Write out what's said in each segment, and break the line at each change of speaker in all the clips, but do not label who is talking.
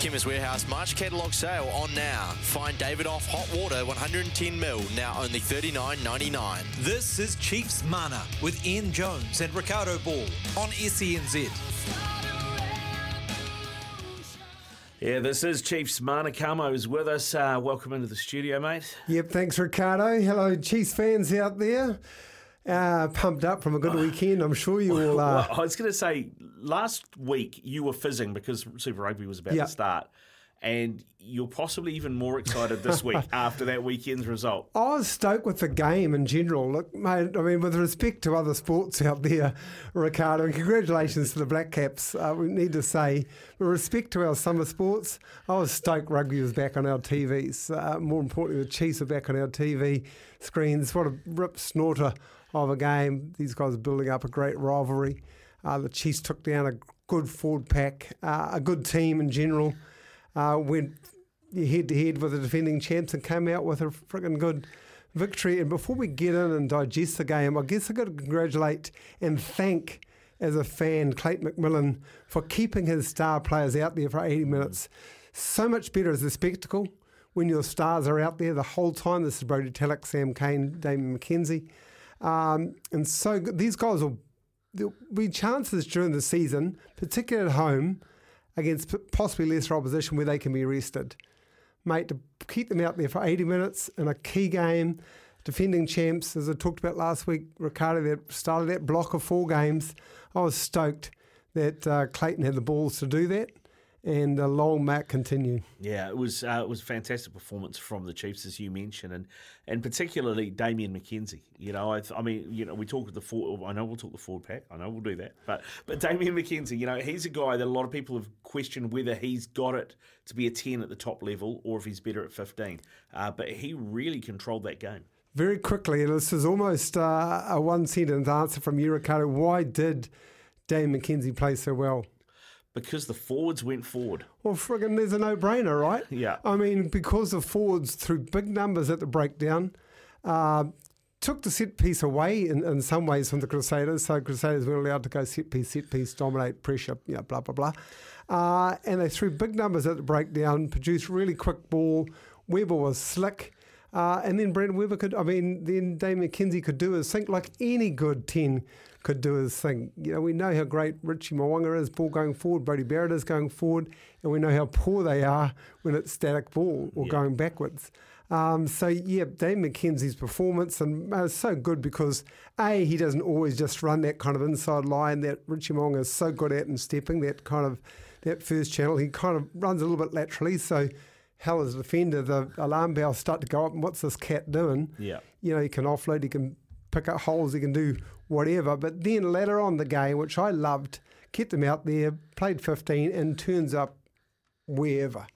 Chemist Warehouse March catalogue sale on now. Find David off hot water 110 mil now only $39.99.
This is Chiefs Mana with Ian Jones and Riccardo Ball on SENZ.
Yeah, this is Chiefs. Mana Kamo is with us. Uh, welcome into the studio, mate.
Yep, thanks, Riccardo. Hello, Chiefs fans out there. Uh, pumped up from a good weekend. I'm sure you all are.
Well, I was going to say, last week you were fizzing because Super Rugby was about
Yeah.
to start. And you're possibly even more excited this week after that weekend's result.
I was stoked with the game in general. Look, mate, I mean, with respect to other sports out there, Riccardo, and congratulations to the Black Caps. Uh, we need to say, with respect to our summer sports, I was stoked rugby was back on our TVs. Uh, more importantly, the Chiefs are back on our TV screens. What a rip snorter of a game. These guys are building up a great rivalry. Uh, the Chiefs took down a good forward pack, uh, a good team in general. Uh, went head to head with the defending champs and came out with a freaking good victory. And before we get in and digest the game, I guess I've got to congratulate and thank, as a fan, Clayton McMillan for keeping his star players out there for 80 minutes. So much better as a spectacle when your stars are out there the whole time. This is Brodie Retallick, Sam Cane, Damian McKenzie. Um, and so these guys will there'll be chances during the season, particularly at home, against possibly lesser opposition where they can be rested. Mate, to keep them out there for 80 minutes in a key game, defending champs, as I talked about last week, Riccardo, that started that block of four games. I was stoked that uh, Clayton had the balls to do that, and long Matt continue.
Yeah, it was uh, it was a fantastic performance from the Chiefs, as you mentioned, and and particularly Damian McKenzie. You know, I, th- I mean, you know, we talk the forward. I know we'll talk the forward pack. I know we'll do that, but but Damian McKenzie, you know, he's a guy that a lot of people have questioned whether he's got it to be a ten at the top level or if he's better at fifteen. Uh, but he really controlled that game.
Very quickly, and this is almost uh, a one sentence answer from you, Riccardo. Why did Dame McKenzie play so well?
Because the forwards went forward.
Well, friggin', there's a no-brainer, right?
Yeah.
I mean, because the forwards threw big numbers at the breakdown, uh, took the set piece away in, in some ways from the Crusaders. So Crusaders weren't allowed to go set piece, set piece, dominate, pressure, you know, blah blah blah. Uh, and they threw big numbers at the breakdown, produced really quick ball. Weber was slick. Uh, and then Brent Weber could, I mean, then Dave McKenzie could do his thing like any good 10 could do his thing. You know, we know how great Richie Mo'unga is ball going forward, Brody Barrett is going forward, and we know how poor they are when it's static ball or going backwards. Um, so, yeah, Dave McKenzie's performance and uh, so good because, A, he doesn't always just run that kind of inside line that Richie Mo'unga is so good at and stepping, that kind of, that first channel. He kind of runs a little bit laterally, so hell as a defender, the alarm bells start to go up. And what's this cat doing?
Yeah.
You know, he can offload, he can pick up holes, he can do whatever. But then later on the game, which I loved, kept him out there, played 15, and turns up wherever.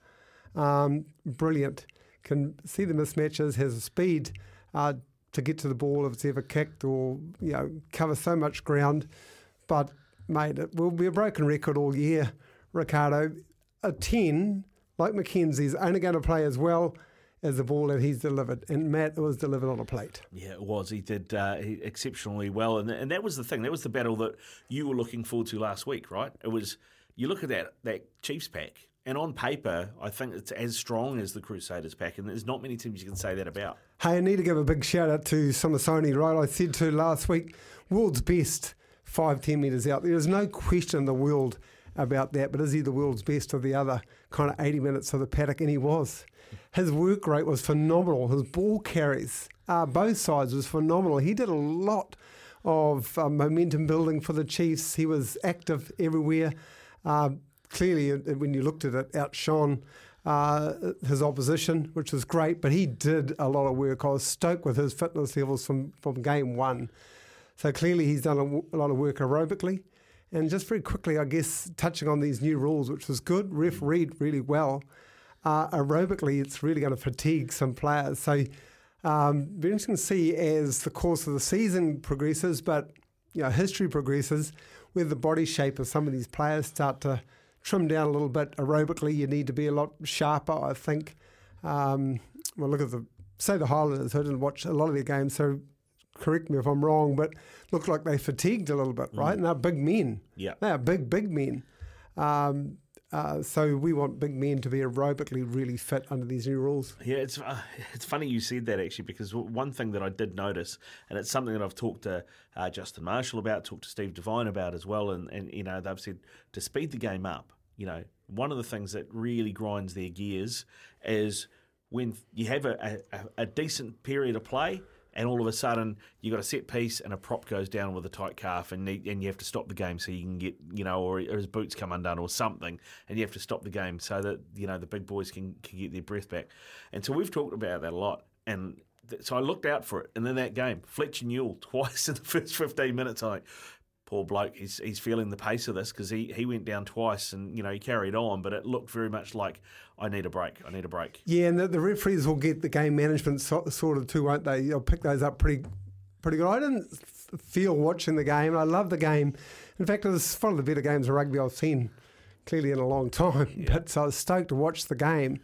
Um, brilliant. Can see the mismatches, has speed uh, to get to the ball if it's ever kicked or, you know, cover so much ground. But, mate, it will be a broken record all year, Riccardo. A 10, like McKenzie's, only going to play as well as the ball that he's delivered. And Matt, it was delivered on a plate.
Yeah, it was. He did uh, exceptionally well, and and that was the thing. That was the battle that you were looking forward to last week, right? It was. You look at that that Chiefs pack, and on paper, I think it's as strong as the Crusaders pack, and there's not many teams you can say that about.
Hey, I need to give a big shout out to Samisoni, right? I said to last week, world's best five, 10 metres out. There's no question in the world about that, but is he the world's best of the other kind of 80 minutes of the paddock? And he was. His work rate was phenomenal. His ball carries, uh, both sides, was phenomenal. He did a lot of uh, momentum building for the Chiefs. He was active everywhere. Uh, clearly, when you looked at it, outshone uh, his opposition, which was great. But he did a lot of work. I was stoked with his fitness levels from, from game one. So clearly, he's done a, w- a lot of work aerobically. And just very quickly, I guess, touching on these new rules, which was good, ref read really well. Uh, aerobically, it's really going to fatigue some players. So, um, very interesting to see as the course of the season progresses, but you know, history progresses, where the body shape of some of these players start to trim down a little bit aerobically. You need to be a lot sharper, I think. Um, well, look at the say the Highlanders. I didn't watch a lot of their games, so correct me if I'm wrong, but looked like they fatigued a little bit, right? And they're big men.
Yeah.
They are big, big men. Um, Uh, so we want big men to be aerobically really fit under these new rules.
Yeah, it's uh, it's funny you said that actually because one thing that I did notice, and it's something that I've talked to uh, Justin Marshall about, talked to Steve Devine about as well, and, and you know they've said to speed the game up. You know, one of the things that really grinds their gears is when you have a, a, a decent period of play and all of a sudden you got a set piece and a prop goes down with a tight calf and and you have to stop the game so you can get you know or, or his boots come undone or something and you have to stop the game so that you know the big boys can, can get their breath back. And so we've talked about that a lot and th- so I looked out for it and then that game Fletcher Newell twice in the first 15 minutes I'm like poor bloke, he's, he's feeling the pace of this because he, he went down twice and, you know, he carried on, but it looked very much like, I need a break, I need a break.
Yeah, and the, the referees will get the game management so, sort of too, won't they? They'll pick those up pretty pretty good. I didn't feel watching the game. I love the game. In fact, it was one of the better games of rugby I've seen clearly in a long time. Yeah. But so I was stoked to watch the game.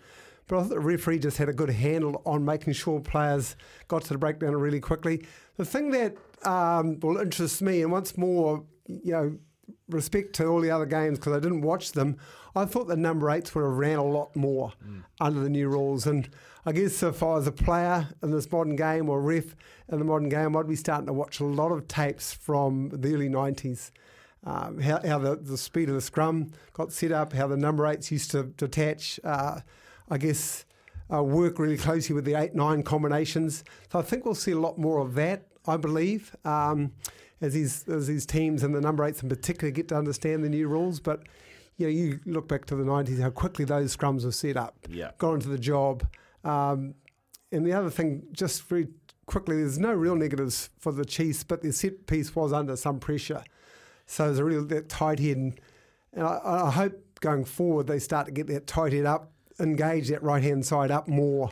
But I thought the referee just had a good handle on making sure players got to the breakdown really quickly. The thing that um, will interest me, and once more, you know, respect to all the other games because I didn't watch them, I thought the number eights would have ran a lot more mm. under the new rules. And I guess if I was a player in this modern game or ref in the modern game, I'd be starting to watch a lot of tapes from the early 90s. Um, how, how the, the speed of the scrum got set up, how the number eights used to detach. Uh, I guess, uh, work really closely with the 8 9 combinations. So I think we'll see a lot more of that, I believe, um, as, these, as these teams and the number eights in particular get to understand the new rules. But you know, you look back to the 90s, how quickly those scrums were set up,
yeah.
got into the job. Um, and the other thing, just very quickly, there's no real negatives for the Chiefs, but their set piece was under some pressure. So there's a real that tight head. And, I, I hope going forward they start to get that tight head up engage that right hand side up more.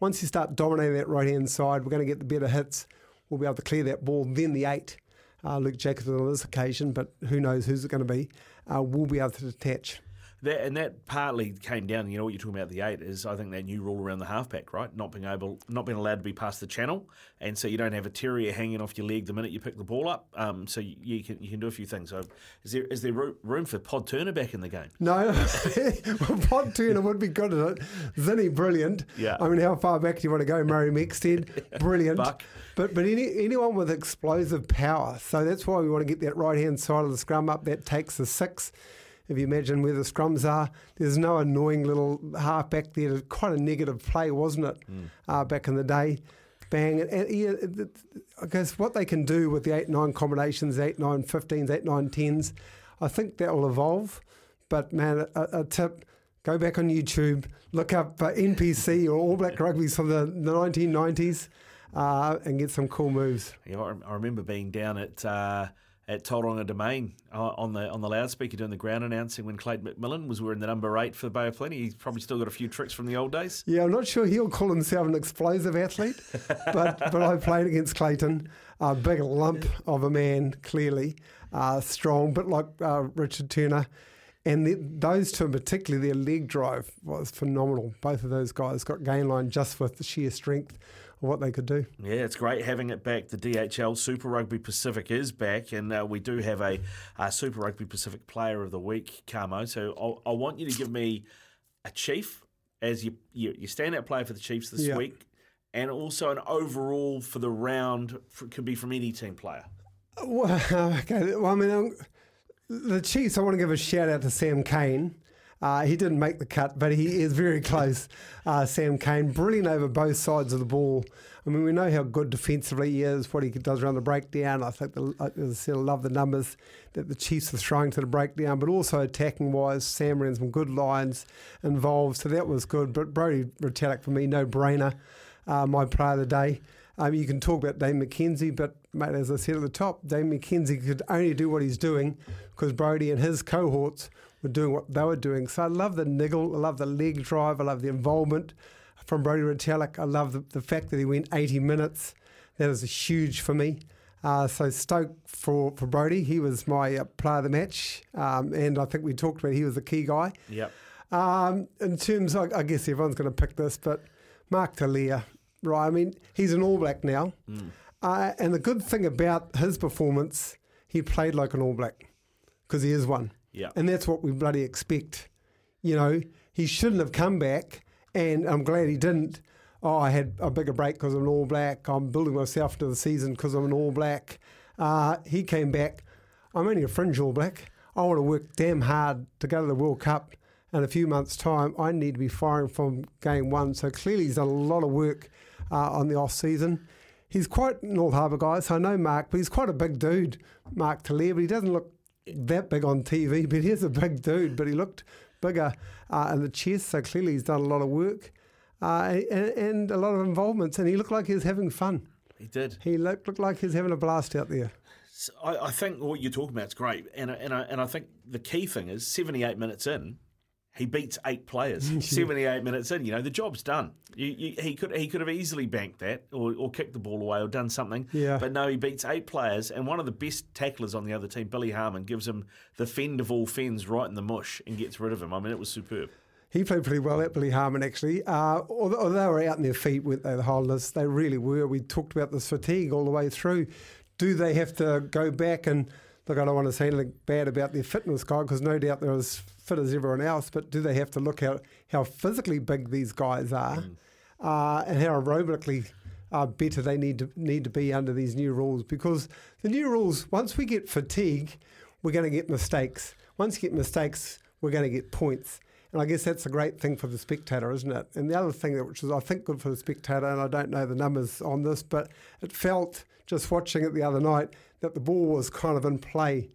Once you start dominating that right hand side, we're going to get the better hits. We'll be able to clear that ball. Then the eight, uh, Luke Jacobson on this occasion, but who knows who's it going to be, uh, will be able to detach.
That, and that partly came down. You know what you're talking about. The eight is, I think, that new rule around the halfback, right? Not being able, not being allowed to be past the channel, and so you don't have a terrier hanging off your leg the minute you pick the ball up. Um, so you, you, can you can do a few things. So is there is there room for Pod Turner back in the game?
No, well, Pod Turner would be good at it. Zinni, brilliant.
Yeah.
I mean, how far back do you want to go, Murray Mexted? Brilliant.
Buck.
But but any, anyone with explosive power. So that's why we want to get that right hand side of the scrum up. That takes the six if you imagine where the scrums are, there's no annoying little half back there. Quite a negative play, wasn't it, mm. uh, back in the day? Bang. And, and yeah, I guess what they can do with the 8 9 combinations, 8 9 15s, 8 9 10s, I think that will evolve. But man, a, a tip go back on YouTube, look up uh, NPC or All Black Rugby from the, the 1990s. Uh, and get some cool moves.
Yeah, I remember being down at uh, at Tauranga Domain uh, on the on the loudspeaker doing the ground announcing when Clayton McMillan was wearing the number eight for the Bay of Plenty. He's probably still got a few tricks from the old days.
Yeah, I'm not sure he'll call himself an explosive athlete, but but I played against Clayton, a big lump of a man, clearly uh, strong, but like uh, Richard Turner. And the, those two, particularly their leg drive, was phenomenal. Both of those guys got gain line just with the sheer strength what they could do.
Yeah, it's great having it back. The DHL Super Rugby Pacific is back, and uh, we do have a, a, Super Rugby Pacific Player of the Week, Kamo. So I'll, I want you to give me a chief as your, your, your standout player for the Chiefs this yeah. week, and also an overall for the round. For, could be from any team player.
Well, okay. Well, I mean, um, the Chiefs. I want to give a shout out to Sam Cane. Uh, he didn't make the cut, but he is very close. Uh, Sam Cane, brilliant over both sides of the ball. I mean, we know how good defensively he is, what he does around the breakdown. I think, the, as I said, I love the numbers that the Chiefs are throwing to the breakdown, but also attacking wise, Sam ran some good lines involved, so that was good. But Brodie Retallick, for me, no brainer, uh, my player of the day. Um, you can talk about Dave McKenzie, but mate, as I said at the top, Dave McKenzie could only do what he's doing because Brodie and his cohorts were doing what they were doing. So I love the niggle, I love the leg drive, I love the involvement from Brodie Retallick. I love the, the fact that he went 80 minutes. That is huge for me. Uh, so stoked for, for Brodie. He was my uh, player of the match, um, and I think we talked about he was the key guy.
Yep.
Um, in terms, I, I guess everyone's going to pick this, but Mark Telea, right? I mean, he's an All Black now, mm. uh, and the good thing about his performance, he played like an All Black because he is one.
Yeah.
And that's what we bloody expect. You know, he shouldn't have come back, and I'm glad he didn't. Oh, I had a bigger break because I'm an All Black. I'm building myself to the season because I'm an All Black. Uh, he came back. I'm only a fringe All Black. I want to work damn hard to go to the World Cup in a few months' time. I need to be firing from game one. So clearly, he's done a lot of work uh, on the off season. He's quite North Harbour guy, so I know Mark, but he's quite a big dude, Mark Telea, but he doesn't look that big on TV, but he is a big dude, but he looked bigger uh, in the chest, so clearly he's done a lot of work uh, and, and, a lot of involvements, and he looked like he was having fun.
He did.
He looked, looked like he was having a blast out there.
So I, I, think what you're talking about is great, and and I, and I think the key thing is 78 minutes in, he beats eight players. 78 minutes in, you know, the job's done. You, you, he could he could have easily banked that or, or kicked the ball away or done something.
Yeah.
But no, he beats eight players, and one of the best tacklers on the other team, Billy Harmon, gives him the fend of all fends right in the mush and gets rid of him. I mean, it was superb.
He played pretty well at Billy Harmon, actually. Uh, although they were out in their feet, weren't they, the Highlanders? They really were. We talked about this fatigue all the way through. Do they have to go back and look? I don't want to say anything bad about their fitness guy because no doubt they're as fit as everyone else. But do they have to look at how physically big these guys are mm. uh, and how aerobically uh, better they need to need to be under these new rules? Because the new rules, once we get fatigue, we're going to get mistakes. Once you get mistakes, we're going to get points. And I guess that's a great thing for the spectator, isn't it? And the other thing that, which is, I think, good for the spectator, and I don't know the numbers on this, but it felt just watching it the other night that the ball was kind of in play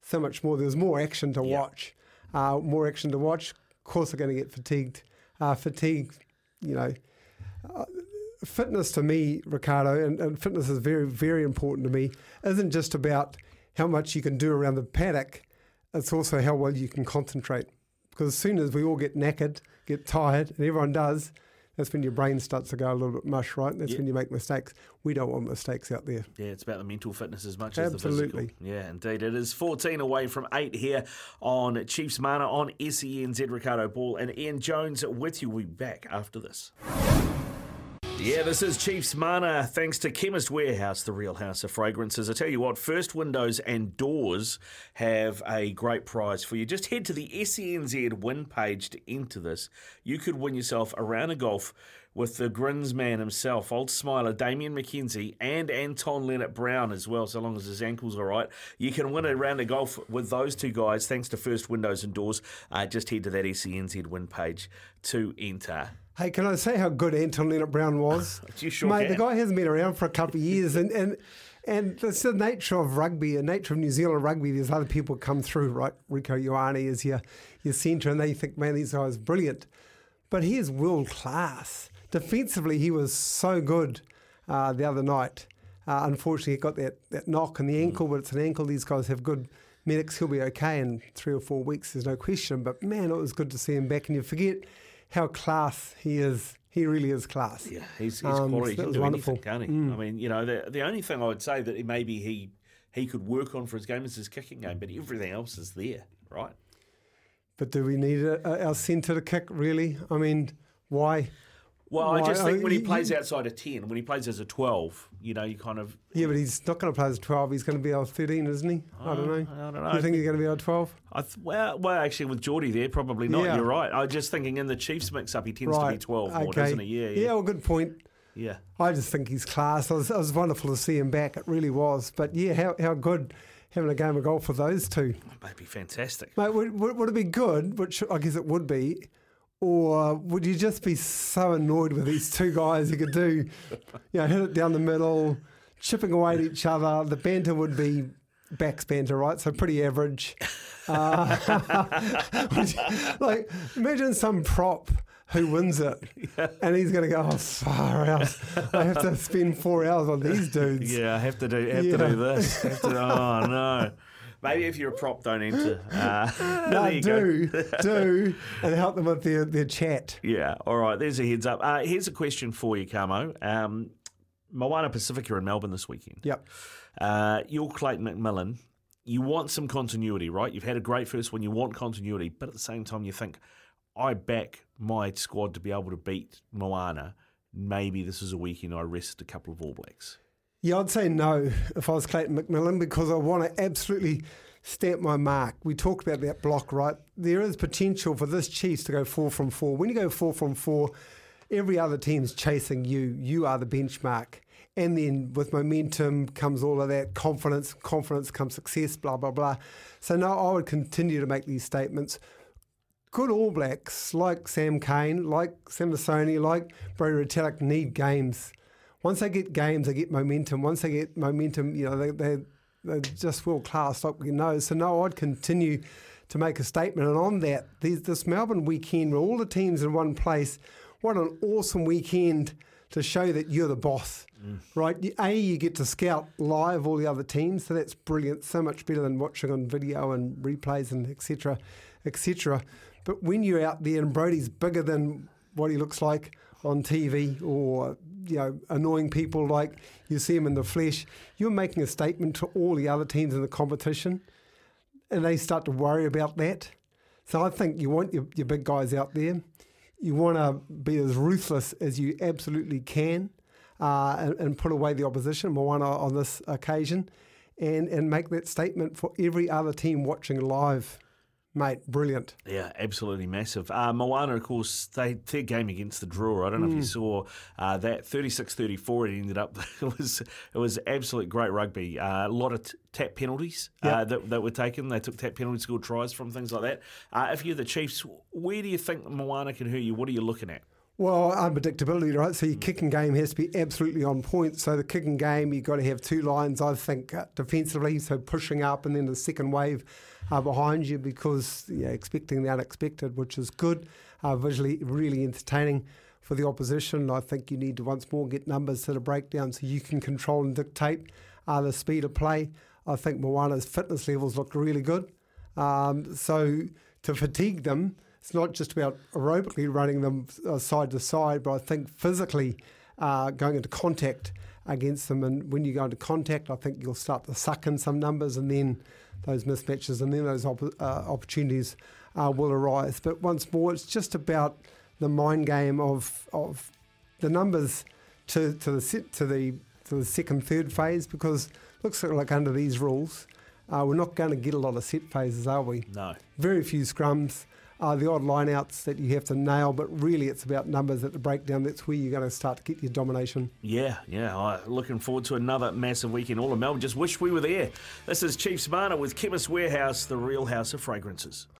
so much more. There was more action to yeah. watch, uh, more action to watch. Of course, they're going to get fatigued. Uh, fatigue, you know. Uh, fitness to me, Riccardo, and, and fitness is very, very important to me, isn't just about how much you can do around the paddock, it's also how well you can concentrate. Because as soon as we all get knackered, get tired, and everyone does, that's when your brain starts to go a little bit mush, right? That's when you make mistakes. We don't want mistakes out there.
Yeah, it's about the mental fitness as much
Absolutely.
as the physical. Yeah, indeed. It is 14 away from 8 here on Chiefs Mana on SENZ Riccardo Ball and Ian Jones with you. We'll be back after this. Yeah, this is Chiefs Mana, thanks to Chemist Warehouse, the real house of fragrances. I tell you what, First Windows and Doors have a great prize for you. Just head to the SENZ win page to enter this. You could win yourself a round of golf with the grins man himself, old smiler Damian McKenzie, and Anton Lienert-Brown as well, so long as his ankle's all right. You can win a round of golf with those two guys thanks to First Windows and Doors. Uh, just head to that SENZ win page to enter.
Hey, can I say how good Anton Lienert-Brown was?
you sure
Mate,
can.
the guy hasn't been around for a couple of years, and and and that's the nature of rugby, the nature of New Zealand rugby. There's other people come through, right? Rieko Ioane is your your centre, and they think, man, these guys are brilliant, but he is world class. Defensively, he was so good uh, the other night. Uh, unfortunately, he got that, that knock in the ankle, but it's an ankle. These guys have good medics. He'll be okay in three or four weeks. There's no question. But man, it was good to see him back. And you forget how class he is. He really is class.
Yeah, he's, he's um, quality. So that was wonderful. Anything, can't he? Mm. I mean, you know, the the only thing I would say that maybe he he could work on for his game is his kicking game, but everything else is there, right?
But do we need a, a, our centre to kick? Really? I mean, why?
Well, I just oh, think when he plays outside a 10, when he plays as a 12, you know, you kind of.
Yeah, but he's not going to play as a 12. He's going to be a 13, isn't he? I, I don't know.
I don't know.
Do you think he's going to be a 12?
I th- well, well, actually, with Jordie there, probably not. Yeah. You're right. I was just thinking in the Chiefs mix up, he tends right. to be 12 more, okay. doesn't he? Yeah,
yeah. Yeah, well, good point.
Yeah.
I just think he's class. It was, it was wonderful to see him back. It really was. But yeah, how, how good having a game of golf with those two.
That'd be fantastic.
Mate, would, would, would it be good, which I guess it would be, or would you just be so annoyed with these two guys who could do, you know, hit it down the middle, chipping away at each other? The banter would be backs banter, right? So pretty average. Uh, like, imagine some prop who wins it, yeah. and he's going to go, oh, far out. I have to spend four hours on these dudes.
Yeah, I have to do, have yeah. to do this. Have to, oh no. Maybe if you're a prop, don't enter. Uh,
no, do, do, and help them with their, their chat.
Yeah, all right, there's a heads up. Uh, here's a question for you, Kamo. Um, Moana Pacifica in Melbourne this weekend.
Yep.
Uh, you're Clayton McMillan. You want some continuity, right? You've had a great first one. You want continuity, but at the same time, you think, I back my squad to be able to beat Moana. Maybe this is a weekend I rest a couple of All Blacks.
Yeah, I'd say no if I was Clayton McMillan because I want to absolutely stamp my mark. We talked about that block, right? There is potential for this Chiefs to go four from four. When you go four from four, every other team's chasing you. You are the benchmark. And then with momentum comes all of that confidence. Confidence comes success, blah, blah, blah. So, no, I would continue to make these statements. Good All Blacks, like Sam Cane, like Samisoni, like Brodie Retallick, need games. Once they get games, they get momentum. Once they get momentum, you know, they, they, they're just world class, like we know. So, no, I'd continue to make a statement. And on that, this Melbourne weekend, where all the teams in one place, what an awesome weekend to show that you're the boss, mm. right? A, you get to scout live all the other teams, so that's brilliant. So much better than watching on video and replays and etc. etc. But when you're out there and Brodie's bigger than what he looks like on TV or you know annoying people like you see them in the flesh, you're making a statement to all the other teams in the competition, and they start to worry about that. So I think you want your, your big guys out there you want to be as ruthless as you absolutely can uh, and, and, put away the opposition, Moana on this occasion, and, and make that statement for every other team watching live. Mate, brilliant.
Yeah, absolutely massive. Uh, Moana, of course, they their game against the draw. I don't know mm. if you mm. saw uh, that 36-34 it ended up. It was it was absolute great rugby. Uh, a lot of t- tap penalties uh, yep. that, that were taken. They took tap penalties, scored tries from things like that. Uh, if you're the Chiefs, where do you think Moana can hurt you? What are you looking at?
Well, unpredictability, right? So your mm. kicking game has to be absolutely on point. So the kicking game, you've got to have two lines, I think, uh, defensively, so pushing up and then the second wave uh, behind you because yeah, expecting the unexpected, which is good, uh, visually really entertaining for the opposition. I think you need to once more get numbers to the breakdown so you can control and dictate uh, the speed of play. I think Moana's fitness levels look really good. Um, so to fatigue them, it's not just about aerobically running them uh, side to side, but I think physically uh, going into contact against them. And when you go into contact, I think you'll start to suck in some numbers and then those mismatches and then those op- uh, opportunities uh, will arise. But once more, it's just about the mind game of of the numbers to to the to the to the second third phase because looks like under these rules, uh, we're not going to get a lot of set phases, are we?
No.
Very few scrums uh, the odd lineouts that you have to nail, but really it's about numbers at the breakdown. That's where you're going to start to get your domination.
Yeah, yeah. Uh, looking forward to another massive weekend. All of Melbourne just wish we were there. This is Chief Mana with Chemist Warehouse, the real house of fragrances.